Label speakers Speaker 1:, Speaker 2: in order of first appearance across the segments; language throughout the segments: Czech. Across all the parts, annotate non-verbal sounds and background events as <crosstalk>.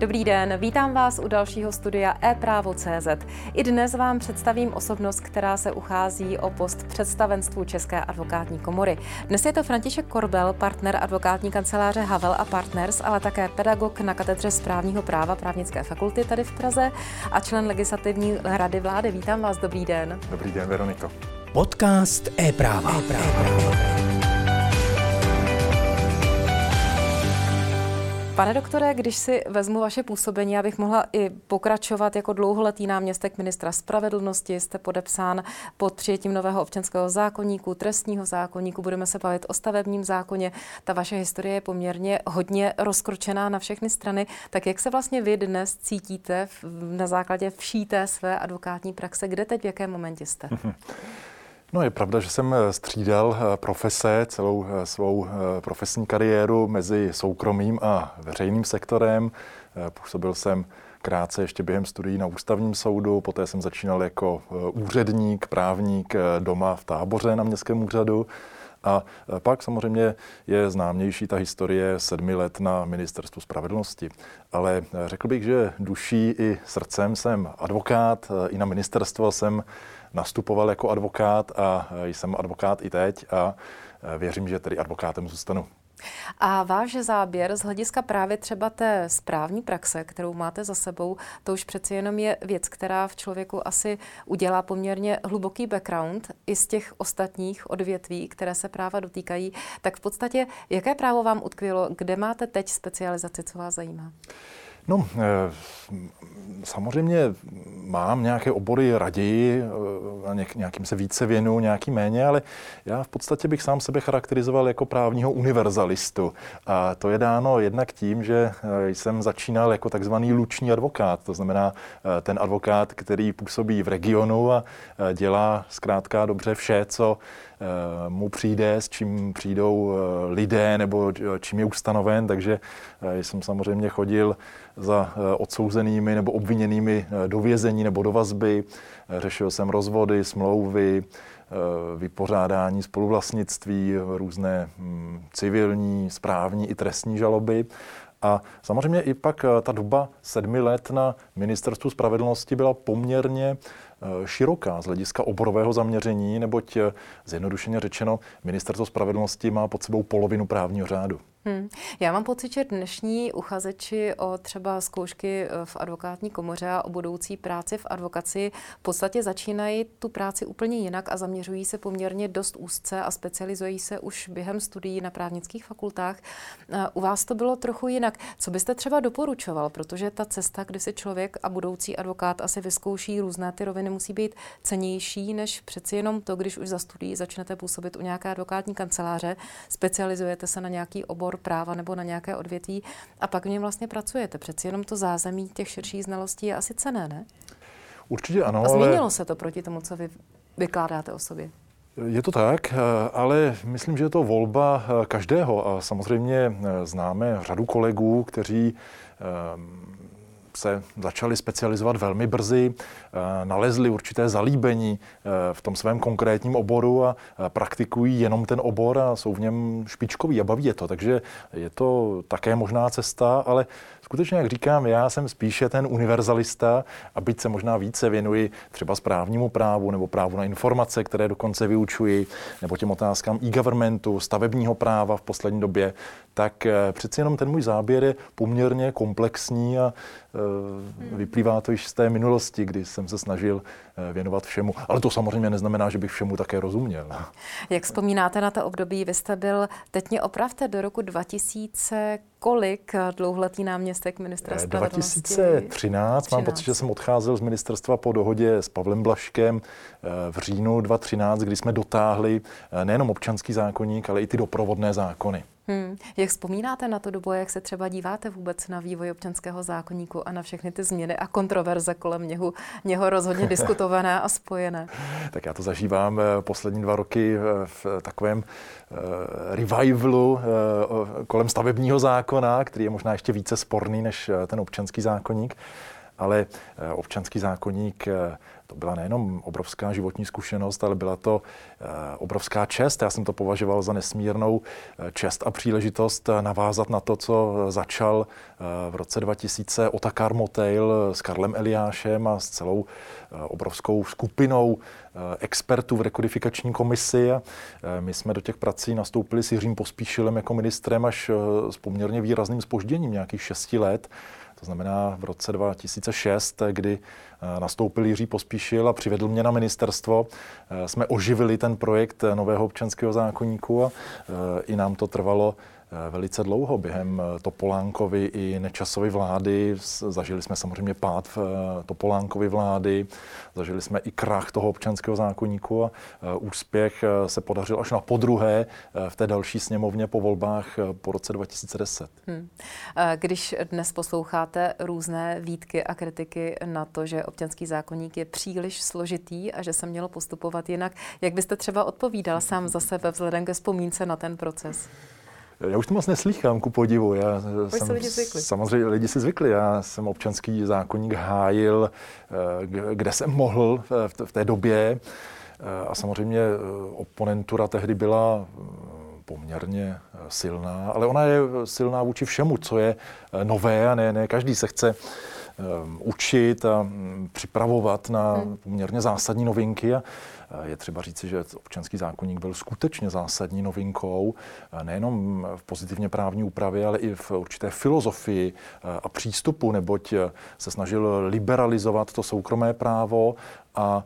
Speaker 1: Dobrý den, vítám vás u dalšího studia e-právo.cz. I dnes vám představím osobnost, která se uchází o post představenstvu České advokátní komory. Dnes je to František Korbel, partner advokátní kanceláře Havel a Partners, ale také pedagog na katedře správního práva právnické fakulty tady v Praze a člen legislativní rady vlády. Vítám vás, dobrý den.
Speaker 2: Dobrý den, Veroniko.
Speaker 3: Podcast e-práva. e-práva.
Speaker 1: Pane doktore, když si vezmu vaše působení, abych mohla i pokračovat jako dlouholetý náměstek ministra spravedlnosti, jste podepsán pod přijetím nového občanského zákonníku, trestního zákonníku, budeme se bavit o stavebním zákoně. Ta vaše historie je poměrně hodně rozkročená na všechny strany. Tak jak se vlastně vy dnes cítíte na základě vší té své advokátní praxe? Kde teď, v jakém momentě jste? <laughs>
Speaker 2: No je pravda, že jsem eh, střídal eh, profese, celou eh, svou profesní kariéru mezi soukromým a veřejným sektorem. Působil jsem krátce ještě během studií na ústavním soudu, poté jsem začínal jako úředník, právník doma v táboře na městském úřadu. A pak samozřejmě je známější ta historie sedmi let na ministerstvu spravedlnosti. Ale řekl bych, že duší i srdcem jsem advokát, i na ministerstvo jsem nastupoval jako advokát a jsem advokát i teď a věřím, že tedy advokátem zůstanu.
Speaker 1: A váš záběr z hlediska právě třeba té správní praxe, kterou máte za sebou, to už přeci jenom je věc, která v člověku asi udělá poměrně hluboký background i z těch ostatních odvětví, které se práva dotýkají. Tak v podstatě, jaké právo vám utkvělo, kde máte teď specializaci, co vás zajímá?
Speaker 2: No, eh, samozřejmě mám nějaké obory raději, eh, nějakým se více věnu, nějaký méně, ale já v podstatě bych sám sebe charakterizoval jako právního univerzalistu. A to je dáno jednak tím, že eh, jsem začínal jako takzvaný luční advokát, to znamená ten advokát, který působí v regionu a dělá zkrátka dobře vše, co mu přijde, s čím přijdou lidé nebo čím je ustanoven, takže jsem samozřejmě chodil za eh, odsouzenými nebo obviněnými eh, do vězení nebo do vazby. Eh, řešil jsem rozvody, smlouvy, vypořádání spoluvlastnictví, různé hm, civilní, správní i trestní žaloby. A samozřejmě i pak ta doba sedmi let na ministerstvu spravedlnosti byla poměrně široká z hlediska oborového zaměření, neboť zjednodušeně řečeno, ministerstvo spravedlnosti má pod sebou polovinu právního řádu.
Speaker 1: Hmm. Já mám pocit, že dnešní uchazeči o třeba zkoušky eh, v advokátní komoře a o budoucí práci v advokaci v podstatě začínají tu práci úplně jinak a zaměřují se poměrně dost úzce a specializují se už během studií na právnických fakultách. Eh, u vás to bylo trochu jinak. Co byste třeba doporučoval? Protože ta cesta, kdy si člověk a budoucí advokát asi vyzkouší různé ty roviny, musí být cenější než přeci jenom to, když už za studií začnete působit u nějaké advokátní kanceláře, specializujete se na nějaký obor obor práva nebo na nějaké odvětví a pak v něm vlastně pracujete. Přeci jenom to zázemí těch širších znalostí je asi cené, ne?
Speaker 2: Určitě ano.
Speaker 1: A změnilo ale... se to proti tomu, co vy vykládáte o sobě?
Speaker 2: Je to tak, ale myslím, že je to volba každého a samozřejmě známe řadu kolegů, kteří se začali specializovat velmi brzy, eh, nalezli určité zalíbení eh, v tom svém konkrétním oboru a praktikují jenom ten obor a jsou v něm špičkoví a baví je to. Takže je to také možná cesta, ale skutečně, jak říkám, já jsem spíše ten univerzalista a byť se možná více věnuji třeba správnímu právu nebo právu na informace, které dokonce vyučuji, nebo těm otázkám e-governmentu, stavebního práva v poslední době, tak eh, přeci jenom ten můj záběr je poměrně komplexní a eh, vyplývá to již z té minulosti, kdy jsem se snažil věnovat všemu. Ale to samozřejmě neznamená, že bych všemu také rozuměl.
Speaker 1: Jak vzpomínáte na to období? Vy jste byl, teď mě opravte, do roku 2000 kolik dlouholetý náměstek ministra spravedlnosti?
Speaker 2: 2013. 13. Mám pocit, že jsem odcházel z ministerstva po dohodě s Pavlem Blaškem v říjnu 2013, kdy jsme dotáhli nejenom občanský zákonník, ale i ty doprovodné zákony.
Speaker 1: Hmm. Jak vzpomínáte na to dobu, jak se třeba díváte vůbec na vývoj občanského zákonníku a na všechny ty změny a kontroverze kolem něho, něho rozhodně <laughs> diskutované a spojené?
Speaker 2: Tak já to zažívám eh, poslední dva roky eh, v takovém eh, revivalu kolem stavebního zákona, který je možná ještě více sporný než ten občanský zákonník. ale občanský zákonník to byla nejenom obrovská životní zkušenost, ale byla to obrovská čest. Já jsem to považoval za nesmírnou čest a příležitost navázat na to, co začal v roce 2000 Otakar Motail s Karlem Eliášem a s celou obrovskou skupinou expertů v rekodifikační komisi. My jsme do těch prací nastoupili s Jiřím Pospíšilem jako ministrem až s poměrně výrazným spožděním, nějakých šesti let. To znamená v roce 2006, kdy eh, nastoupil Jiří Pospíšil a přivedl mě na ministerstvo, eh, jsme oživili ten projekt nového občanského zákonníku a eh, i nám to trvalo velice dlouho během eh, Topolánkovy i Nečasovy vlády. Zažili jsme samozřejmě pád v eh, Topolánkovy vlády, zažili jsme i krach toho občanského zákonníku a úspěch se podařil až na podruhé v té další sněmovně po volbách po roce 2010. Hmm.
Speaker 1: Když dnes posloucháte různé výtky a kritiky na to, že občanský zákonník je příliš složitý a že se mělo postupovat jinak, jak byste třeba odpovídal sám za sebe vzhledem ke vzpomínce na ten proces?
Speaker 2: Já už to moc neslýchám, ku podivu. Já
Speaker 1: Už jsem, lidi zvykli.
Speaker 2: Samozřejmě lidi si zvykli. Já jsem občanský zákonník hájil, eh, kde jsem mohl v té době. Eh, a samozřejmě eh, oponentura tehdy byla poměrně silná, ale ona je silná vůči všemu, co je nové a ne, ne každý se chce učit a mm, připravovat na hmm. poměrně zásadní novinky. A je třeba říci, že občanský zákonník byl skutečně zásadní novinkou, nejenom v pozitivně právní úpravě, ale i v určité filozofii a přístupu, neboť se snažil liberalizovat to soukromé právo a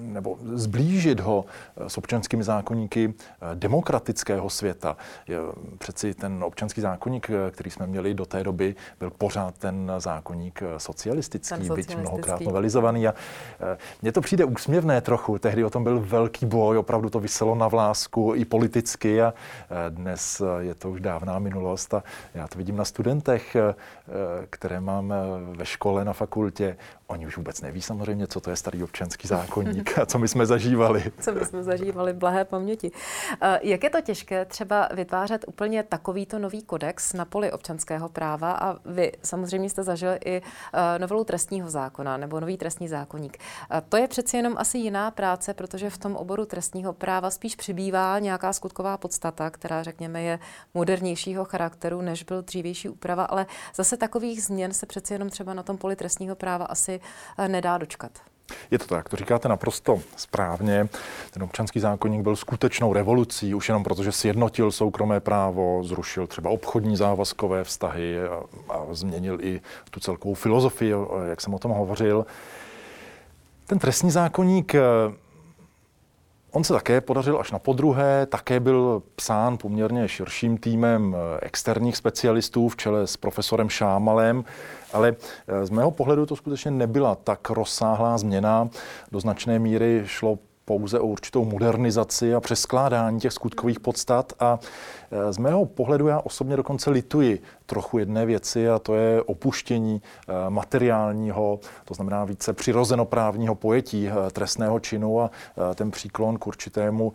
Speaker 2: nebo zblížit ho eh, s občanskými zákonníky eh, demokratického světa. Přeci ten občanský zákonník, eh, který jsme měli do té doby, byl pořád ten zákonník socialistický, ten byť mnohokrát novelizovaný. A mně to přijde úsměvné trochu. Tehdy o tom byl velký boj, opravdu to vyselo na vlásku i politicky a dnes je to už dávná minulost a já to vidím na studentech, které mám ve škole, na fakultě. Oni už vůbec neví samozřejmě, co to je starý občanský zákonník a co my jsme zažívali. <laughs>
Speaker 1: Co my jsme zažívali, blahé paměti. Eh, jak je to těžké třeba vytvářet úplně takovýto nový kodex na poli občanského práva a vy samozřejmě jste zažili i eh, novelu trestního zákona nebo nový trestní zákonník. Eh, to je přeci jenom asi jiná práce, protože v tom oboru trestního práva spíš přibývá nějaká skutková podstata, která řekněme je modernějšího charakteru, než byl dřívější úprava, ale zase takových změn se přeci jenom třeba na tom poli trestního práva asi nedá dočkat.
Speaker 2: Je to tak, to říkáte naprosto správně. Ten občanský zákonník byl skutečnou revolucí, už jenom protože sjednotil soukromé právo, zrušil třeba obchodní závazkové vztahy a, a změnil i tu celkovou filozofii, jak jsem o tom hovořil. Ten trestní zákonník On se také podařil až na podruhé, také byl psán poměrně širším týmem externích specialistů v čele s profesorem Šámalem, ale z mého pohledu to skutečně nebyla tak rozsáhlá změna. Do značné míry šlo pouze o určitou modernizaci a přeskládání těch skutkových podstat. A z mého pohledu já osobně dokonce lituji trochu jedné věci a to je opuštění e, materiálního, to znamená více přirozenoprávního pojetí e, trestného činu a ten příklon k určitému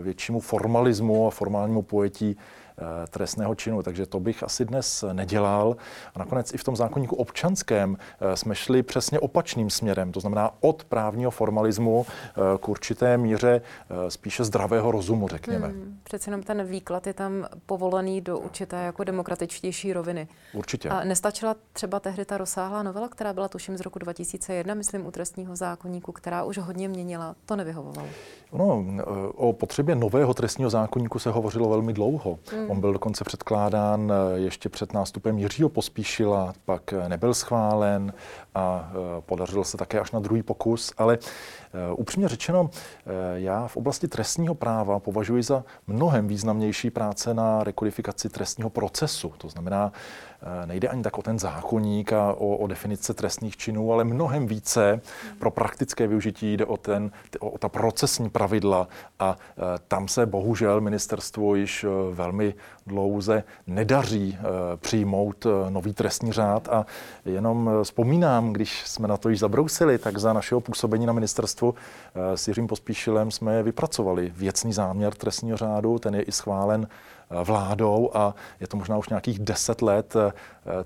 Speaker 2: většímu formalismu a formálnímu pojetí Eh, trestného činu, takže to bych asi dnes nedělal. A nakonec i v tom zákonníku občanském eh, jsme šli přesně opačným směrem, to znamená od právního formalismu eh, k určité míře spíše zdravého rozumu, řekněme. Hmm,
Speaker 1: přece jenom ten výklad je tam povolený do určité jako demokratičtější roviny.
Speaker 2: Určitě.
Speaker 1: A nestačila třeba tehdy ta rozsáhlá novela, která byla tuším z roku 2001, myslím, u trestního zákonníku, která už hodně měnila. To nevyhovovalo.
Speaker 2: No, o potřebě nového trestního zákonníku se hovořilo velmi dlouho. Hmm. On byl dokonce předkládán eh, ještě před nástupem Jiřího Pospíšila, pak eh, nebyl schválen a podařilo se také až na druhý pokus, ale upřímně řečeno, já v oblasti trestního práva považuji za mnohem významnější práce na rekodifikaci trestního procesu. To znamená, nejde ani tak o ten zákonník a o, o definice trestných činů, ale mnohem více pro praktické využití jde o, ten, o ta procesní pravidla a tam se bohužel ministerstvo již velmi dlouze nedaří eh, přijmout eh, nový trestní řád a jenom eh, vzpomínám, když jsme na to již zabrousili, tak za našeho působení na ministerstvu ministerstvu s Jiřím Pospíšilem jsme vypracovali věcný záměr trestního řádu, ten je i schválen vládou a je to možná už nějakých deset let,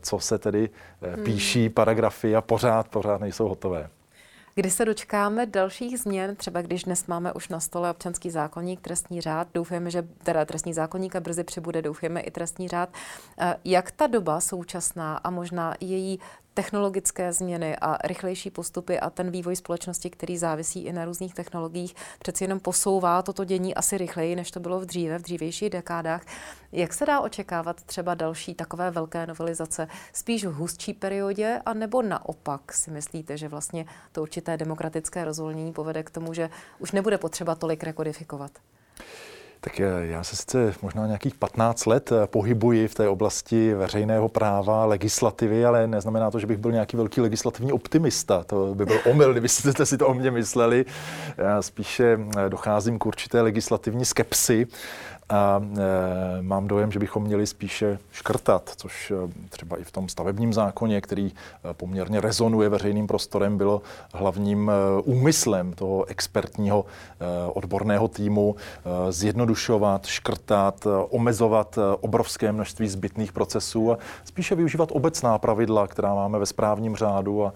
Speaker 2: co se tedy hmm. píší paragrafy a pořád, pořád nejsou hotové.
Speaker 1: Kdy se dočkáme dalších změn, třeba když dnes máme už na stole občanský zákonník, trestní řád, doufujeme, že teda trestní zákonník a brzy přibude, doufujeme i trestní řád. Eh, jak ta doba současná a možná její technologické změny a rychlejší postupy a ten vývoj společnosti, který závisí i na různých technologiích, přeci jenom posouvá toto dění asi rychleji, než to bylo v dříve, v dřívějších dekádách. Jak se dá očekávat třeba další takové velké novelizace? Spíš v hustší periodě, anebo naopak si myslíte, že vlastně to určité demokratické rozvolnění povede k tomu, že už nebude potřeba tolik rekodifikovat?
Speaker 2: Tak já se sice možná nějakých 15 let eh, pohybuji v té oblasti veřejného práva, legislativy, ale neznamená to, že bych byl nějaký velký legislativní optimista. To by byl omyl, kdybyste <laughs> si to o mě mysleli. Já spíše eh, docházím k určité legislativní skepsy a e, mám dojem, že bychom měli spíše škrtat, což e, třeba i v tom stavebním zákoně, který e, poměrně rezonuje veřejným prostorem, bylo hlavním e, úmyslem toho expertního e, odborného týmu e, zjednodušovat, škrtat, e, omezovat e, obrovské množství zbytných procesů a spíše využívat obecná pravidla, která máme ve správním řádu a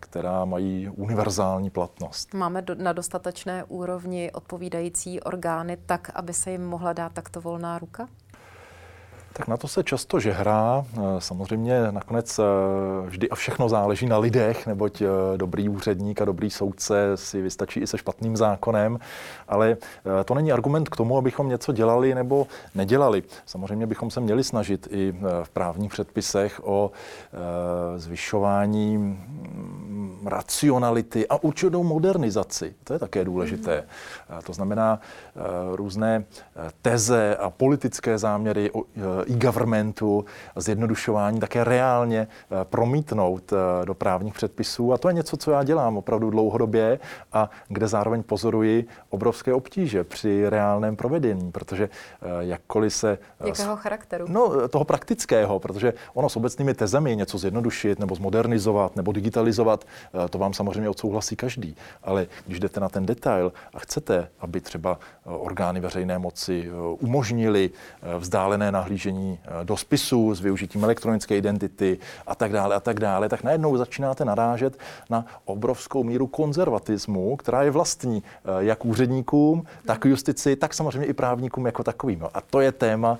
Speaker 2: která mají univerzální platnost.
Speaker 1: Máme do, na dostatečné úrovni odpovídající orgány tak, aby se jim mohla dát takto volná ruka?
Speaker 2: Tak na to se často žehrá. Eh, samozřejmě nakonec eh, vždy a všechno záleží na lidech, neboť dobrý úředník a dobrý soudce si vystačí i se špatným zákonem, ale to není argument k tomu, abychom něco dělali nebo nedělali. Samozřejmě bychom se měli snažit i v právních předpisech o zvyšování racionality a určitou modernizaci. To je také důležité. Mm. To znamená eh, různé eh, teze a politické záměry eh, e-governmentu, zjednodušování také reálně promítnout do právních předpisů. A to je něco, co já dělám opravdu dlouhodobě a kde zároveň pozoruji obrovské obtíže při reálném provedení, protože jakkoliv se...
Speaker 1: Jakého charakteru?
Speaker 2: No, toho praktického, protože ono s obecnými tezemi něco zjednodušit nebo zmodernizovat nebo digitalizovat, Eh, to vám samozřejmě odsouhlasí každý. Ale když jdete na ten detail a chcete, aby třeba eh, orgány veřejné moci eh, umožnili vzdálené nahlížení do spisu s využitím elektronické identity a tak dále a tak dále, tak najednou začínáte narážet na obrovskou míru konzervatismu, která je vlastní jak úředníkům, tak justici, tak samozřejmě i právníkům jako takovým. No a to je téma,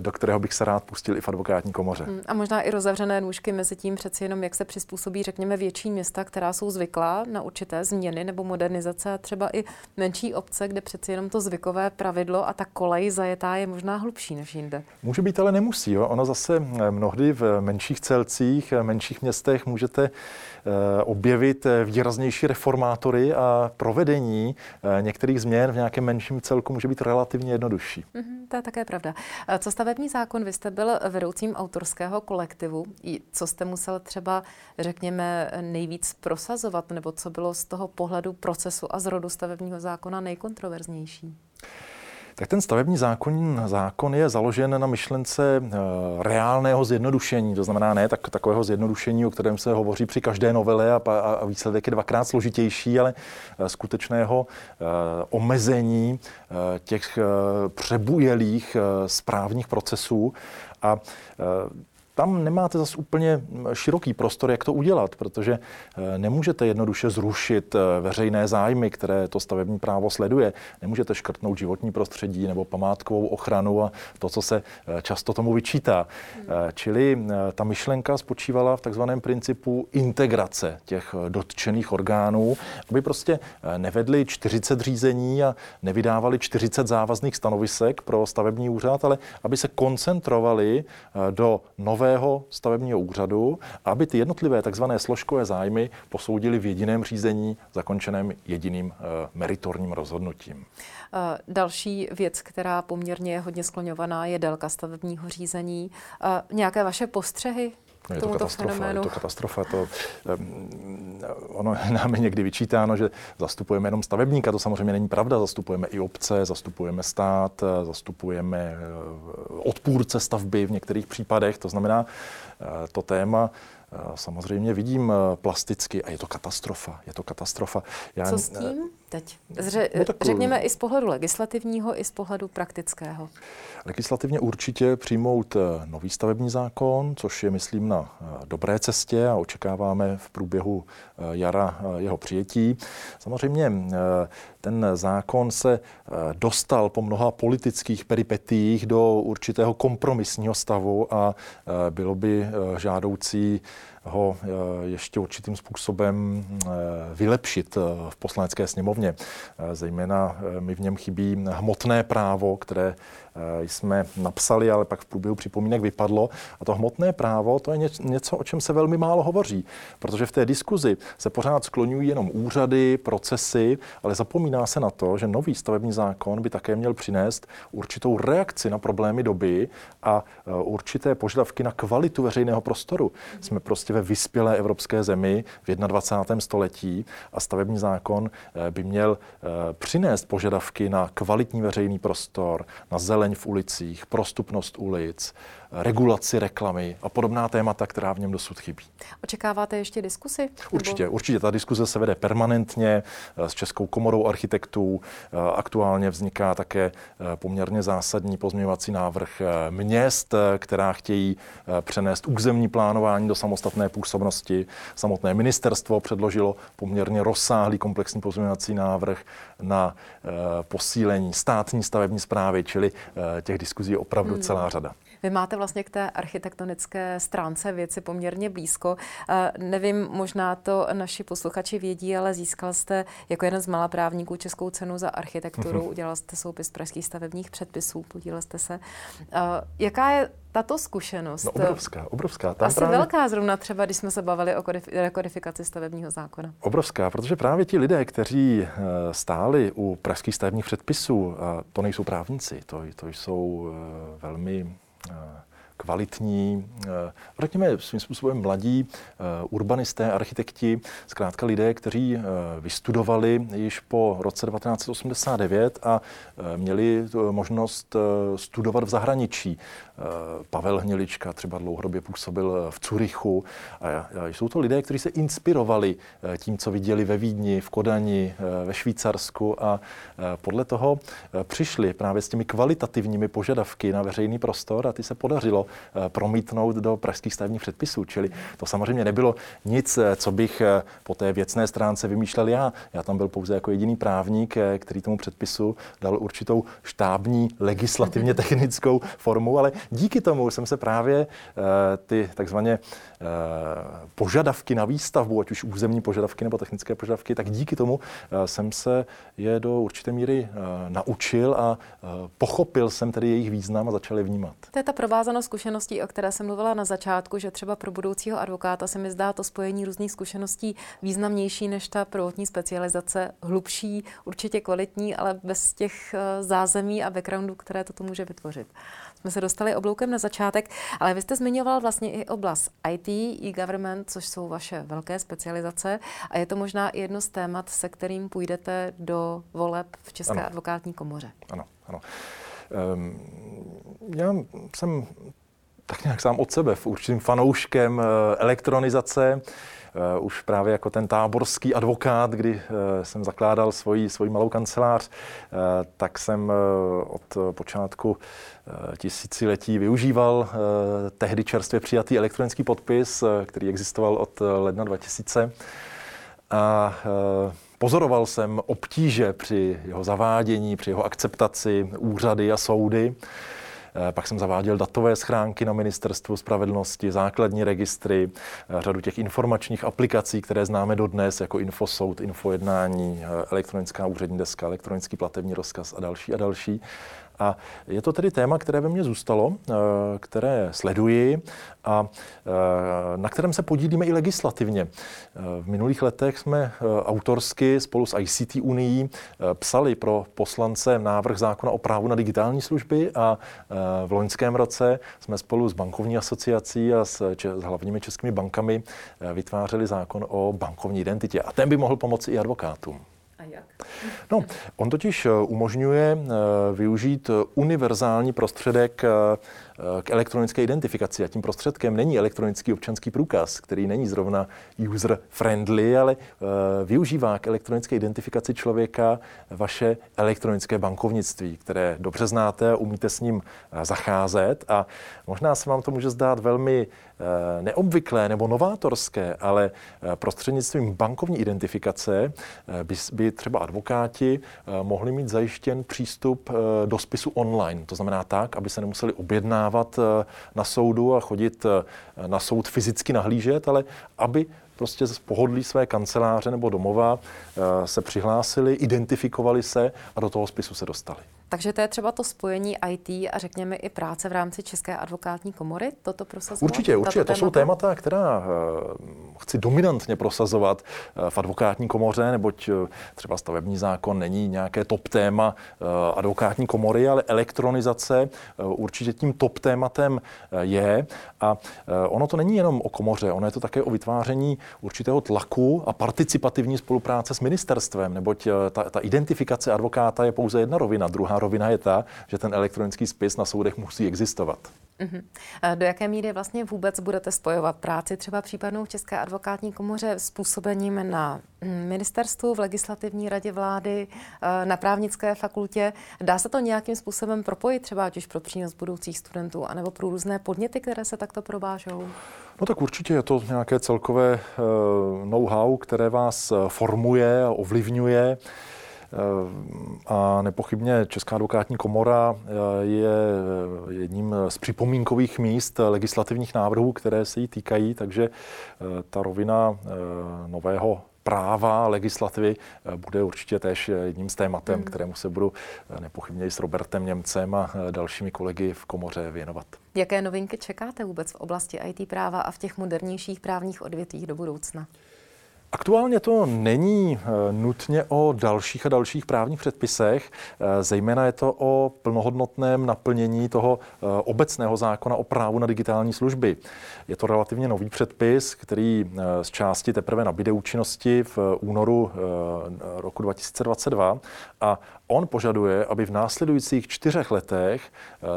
Speaker 2: do kterého bych se rád pustil i v advokátní komoře. Hmm,
Speaker 1: a možná i rozevřené nůžky mezi tím přeci jenom, jak se přizpůsobí, řekněme, větší města, která jsou zvyklá na určité změny nebo modernizace a třeba i menší obce, kde přeci jenom to zvykové pravidlo a ta kolej zajetá je možná hlubší než jinde.
Speaker 2: Může být, ale nemusí. Jo. Ono zase eh, mnohdy v menších celcích, eh, menších městech můžete eh, objevit výraznější reformátory a provedení některých změn v nějakém menším celku může být relativně jednodušší.
Speaker 1: Mm-hmm, to je také pravda. Co stavební zákon? Vy jste byl vedoucím autorského kolektivu. Co jste musel třeba, řekněme, nejvíc prosazovat, nebo co bylo z toho pohledu procesu a zrodu stavebního zákona nejkontroverznější?
Speaker 2: Tak ten stavební zákon, zákon je založen na myšlence e, reálného zjednodušení, to znamená ne tak, takového zjednodušení, o kterém se hovoří při každé novele a, a, výsledek je dvakrát složitější, ale e, skutečného e, omezení těch přebujelých správních procesů. A tam nemáte zase úplně široký prostor, jak to udělat, protože eh, nemůžete jednoduše zrušit eh, veřejné zájmy, které to stavební právo sleduje. Nemůžete škrtnout životní prostředí nebo památkovou ochranu a to, co se eh, často tomu vyčítá. Čili ta myšlenka spočívala v takzvaném principu integrace těch dotčených orgánů, aby prostě nevedli 40 řízení a nevydávali 40 závazných stanovisek pro stavební úřad, ale aby se koncentrovali do nové nového stavebního úřadu, aby ty jednotlivé takzvané složkové zájmy posoudili v jediném řízení, zakončeném jediným eh, meritorním rozhodnutím.
Speaker 1: Eh, další věc, která poměrně je hodně skloňovaná, je délka stavebního řízení. Eh, nějaké vaše postřehy
Speaker 2: No je to katastrofa, fenoménu. je to katastrofa. To, um, ono nám je někdy vyčítáno, že zastupujeme jenom stavebníka, to samozřejmě není pravda, zastupujeme i obce, zastupujeme stát, zastupujeme eh, odpůrce stavby v některých případech, to znamená, eh, to téma samozřejmě vidím plasticky a je to katastrofa. Je to katastrofa.
Speaker 1: Já, Co s tím teď? Zře, no tak, řekněme i z pohledu legislativního, i z pohledu praktického.
Speaker 2: Legislativně určitě přijmout nový stavební zákon, což je, myslím, na dobré cestě a očekáváme v průběhu jara jeho přijetí. Samozřejmě ten zákon se dostal po mnoha politických peripetích do určitého kompromisního stavu a bylo by žádoucí ho eh, ještě určitým způsobem eh, vylepšit eh, v poslanecké sněmovně. Zejména mi v něm chybí hmotné právo, které jsme napsali, ale pak v průběhu připomínek vypadlo. A to hmotné právo, to je něco, o čem se velmi málo hovoří, protože v té diskuzi se pořád skloňují jenom úřady, procesy, ale zapomíná se na to, že nový stavební zákon by také měl přinést určitou reakci na problémy doby a eh, určité požadavky na kvalitu veřejného prostoru. Jsme prostě ve vyspělé evropské zemi v 21. století a stavební zákon eh, by měl přinést požadavky na kvalitní veřejný prostor, na zelený zeleň v ulicích, prostupnost ulic, regulaci reklamy a podobná témata, která v něm dosud chybí.
Speaker 1: Očekáváte ještě diskusy?
Speaker 2: Určitě, nebo... určitě. Ta diskuze se vede permanentně eh, s Českou komorou architektů. Eh, aktuálně vzniká také eh, poměrně zásadní pozměňovací návrh měst, která chtějí přenést územní plánování do samostatné působnosti. Samotné ministerstvo předložilo poměrně rozsáhlý komplexní pozměňovací návrh na posílení státní stavební zprávy, čili těch diskuzí je opravdu hmm. celá řada.
Speaker 1: Vy máte vlastně k té architektonické stránce věci poměrně blízko. Nevím, možná to naši posluchači vědí, ale získal jste jako jeden z malá právníků Českou cenu za architekturu, uh-huh. udělal jste soupis pražských stavebních předpisů, podílel jste se. Jaká je tato zkušenost? No,
Speaker 2: obrovská, obrovská.
Speaker 1: Tam Asi právě... velká zrovna třeba, když jsme se bavili o rekodifikaci stavebního zákona.
Speaker 2: Obrovská, protože právě ti lidé, kteří eh, stáli u pražských stavebních předpisů, to nejsou právníci, to, to jsou eh, velmi kvalitní, eh, řekněme svým způsobem mladí eh, urbanisté, architekti, zkrátka lidé, kteří eh, vystudovali již po roce 1989 a měli možnost studovat v zahraničí. Pavel Hnilička třeba dlouhodobě působil v Curychu. A jsou to lidé, kteří se inspirovali tím, co viděli ve Vídni, v Kodani, ve Švýcarsku a podle toho přišli právě s těmi kvalitativními požadavky na veřejný prostor a ty se podařilo promítnout do pražských stavebních předpisů. Čili to samozřejmě nebylo nic, eh, co bych eh, po té věcné stránce vymýšlel já. Já tam byl pouze jako jediný právník, který tomu předpisu dal určitou štábní legislativně technickou formu, ale díky tomu jsem se právě ty takzvaně požadavky na výstavbu, ať už územní požadavky nebo technické požadavky, tak díky tomu jsem se je do určité míry naučil a pochopil jsem tedy jejich význam a začal je vnímat.
Speaker 1: To je ta provázanost zkušeností, o které jsem mluvila na začátku, že třeba pro budoucího advokáta se mi zdá to spojení různých zkušeností významnější než ta prvotní specializace, hlubší, určitě kvalitní, ale bez těch eh, zázemí a backgroundů, které toto může vytvořit. Jsme se dostali obloukem na začátek, ale vy jste zmiňoval vlastně i oblast IT, e-government, což jsou vaše velké specializace a je to možná i jedno z témat, se kterým půjdete do voleb v České ano. advokátní komoře.
Speaker 2: Ano, ano. Um, já jsem tak nějak sám od sebe, v určitým fanouškem eh, elektronizace. Eh, už právě jako ten táborský advokát, kdy eh, jsem zakládal svoji, svoji malou kancelář, tak jsem od počátku tisíciletí využíval tehdy čerstvě přijatý elektronický podpis, který existoval od ledna 2000. A pozoroval jsem obtíže při jeho zavádění, při jeho akceptaci úřady a soudy. Pak jsem zaváděl datové schránky na ministerstvu spravedlnosti, základní registry, eh, řadu těch informačních aplikací, které známe dodnes, jako Infosoud, Infojednání, eh, elektronická úřední deska, elektronický platební rozkaz a další a další. A je to tedy téma, které ve mně zůstalo, eh, které sleduji a eh, na kterém se podílíme i legislativně. Eh, v minulých letech jsme autorsky spolu s ICT Unii psali pro poslance návrh zákona o právu na digitální služby a v loňském roce jsme spolu s bankovní asociací a s, s hlavními českými bankami vytvářeli zákon o bankovní identitě. A ten by mohl pomoci i advokátům.
Speaker 1: Jak?
Speaker 2: No, on totiž eh, umožňuje eh, využít univerzální prostředek eh, k elektronické identifikaci. A tím prostředkem není elektronický občanský průkaz, který není zrovna user-friendly, ale využívá k elektronické identifikaci člověka vaše elektronické bankovnictví, které dobře znáte a umíte s ním zacházet. A možná se vám to může zdát velmi Eh, neobvyklé nebo novátorské, ale eh, prostřednictvím bankovní identifikace eh, by, by třeba advokáti mohli mít zajištěn přístup do spisu online. To znamená tak, aby se nemuseli objednávat na soudu a chodit na soud fyzicky nahlížet, ale aby prostě z pohodlí své kanceláře nebo domova se přihlásili, identifikovali se a do toho spisu se dostali.
Speaker 1: Takže to je třeba to spojení IT a řekněme i práce v rámci České advokátní komory, toto prosazovat?
Speaker 2: Určitě, určitě. To jsou témata, která eh, chci dominantně prosazovat eh, v advokátní komoře, neboť eh, třeba stavební zákon není nějaké top téma advokátní komory, ale elektronizace určitě tím top tématem je. A ono to není jenom o komoře, ono je to také o vytváření určitého tlaku a participativní spolupráce s ministerstvem, neboť ta, ta identifikace advokáta je pouze jedna rovina, druhá rovina je ta, že ten elektronický spis na soudech musí existovat.
Speaker 1: Uh-huh. Do jaké míry vlastně vůbec budete spojovat práci třeba případnou v České advokátní komoře s působením na hm, ministerstvu, v legislativní radě vlády, eh, na právnické fakultě? Dá se to nějakým způsobem propojit třeba ať už pro přínos budoucích studentů, anebo pro různé podněty, které se takto provážou?
Speaker 2: No tak určitě je to nějaké celkové eh, know-how, které vás formuje a ovlivňuje. A nepochybně Česká advokátní komora eh, je jedním z připomínkových míst legislativních návrhů, které se jí týkají, takže eh, ta rovina eh, nového práva, legislativy bude určitě též jedním z tématem, hmm. kterému se budu nepochybně i s Robertem Němcem a dalšími kolegy v komoře věnovat.
Speaker 1: Jaké novinky čekáte vůbec v oblasti IT práva a v těch modernějších právních odvětvích do budoucna?
Speaker 2: Aktuálně to není eh, nutně o dalších a dalších právních předpisech, eh, zejména je to o plnohodnotném naplnění toho eh, obecného zákona o právu na digitální služby. Je to relativně nový předpis, který z části teprve nabíde účinnosti v únoru roku 2022 a on požaduje, aby v následujících čtyřech letech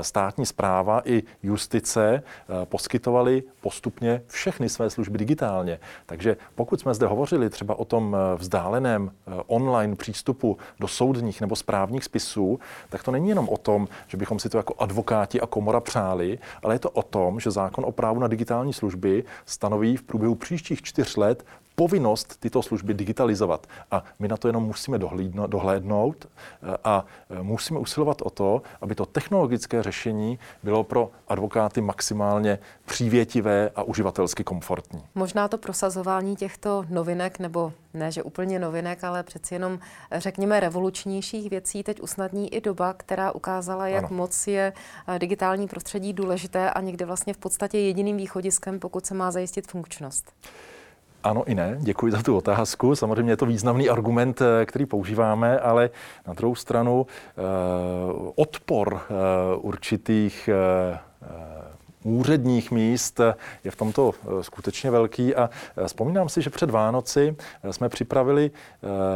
Speaker 2: státní zpráva i justice poskytovali postupně všechny své služby digitálně. Takže pokud jsme zde hovořili třeba o tom eh, vzdáleném eh, online přístupu do soudních nebo správních spisů, tak to není jenom o tom, že bychom si to jako advokáti a komora přáli, ale je to o tom, že zákon o právu na digitální služby stanoví v průběhu příštích čtyř let povinnost tyto služby digitalizovat. A my na to jenom musíme dohlédnout eh, a eh, musíme usilovat o to, aby to technologické řešení bylo pro advokáty maximálně přívětivé a uživatelsky komfortní.
Speaker 1: Možná to prosazování těchto novinek, nebo ne, že úplně novinek, ale přeci jenom řekněme revolučnějších věcí teď usnadní i doba, která ukázala, jak ano. moc je eh, digitální prostředí důležité a někdy vlastně v podstatě jediným východiskem, pokud se má zajistit funkčnost.
Speaker 2: Ano i ne, děkuji za tu otázku. Samozřejmě je to významný argument, eh, který používáme, ale na druhou stranu eh, odpor eh, určitých úředních míst je v tomto skutečně velký a vzpomínám si, že před Vánoci jsme připravili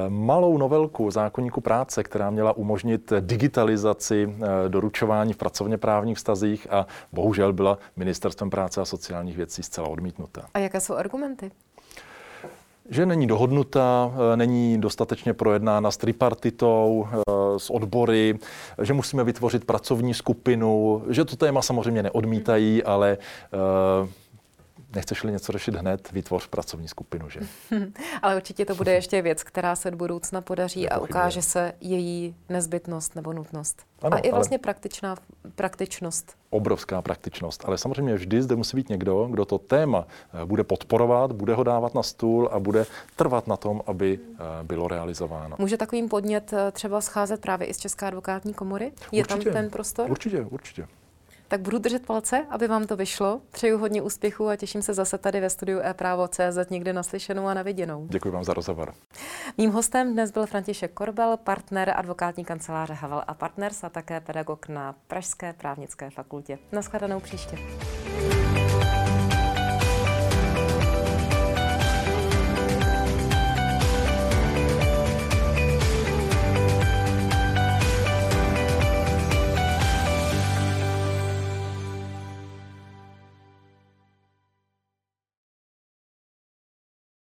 Speaker 2: malou novelku zákonníku práce, která měla umožnit digitalizaci doručování v pracovně právních vztazích a bohužel byla ministerstvem práce a sociálních věcí zcela odmítnuta.
Speaker 1: A jaké jsou argumenty?
Speaker 2: Že není dohodnuta, eh, není dostatečně projednána s tripartitou, eh, s odbory, že musíme vytvořit pracovní skupinu, že to téma samozřejmě neodmítají, ale eh, nechceš-li něco řešit hned, vytvoř pracovní skupinu, že? <laughs>
Speaker 1: Ale určitě to bude ještě věc, která se do budoucna podaří a ukáže se její nezbytnost nebo nutnost. Ano, a i vlastně praktičná, praktičnost.
Speaker 2: Obrovská praktičnost, ale samozřejmě vždy zde musí být někdo, kdo to téma eh, bude podporovat, bude ho dávat na stůl a bude trvat na tom, aby eh, bylo realizováno.
Speaker 1: Může takovým podnět eh, třeba scházet právě i z České advokátní komory? Je určitě, tam ten prostor?
Speaker 2: Určitě, určitě.
Speaker 1: Tak budu držet palce, aby vám to vyšlo. Přeju hodně úspěchu a těším se zase tady ve studiu e-právo.cz někde naslyšenou a naviděnou.
Speaker 2: Děkuji vám za rozhovor.
Speaker 1: Mým hostem dnes byl František Korbel, partner advokátní kanceláře Havel a Partners a také pedagog na Pražské právnické fakultě. Naschledanou příště.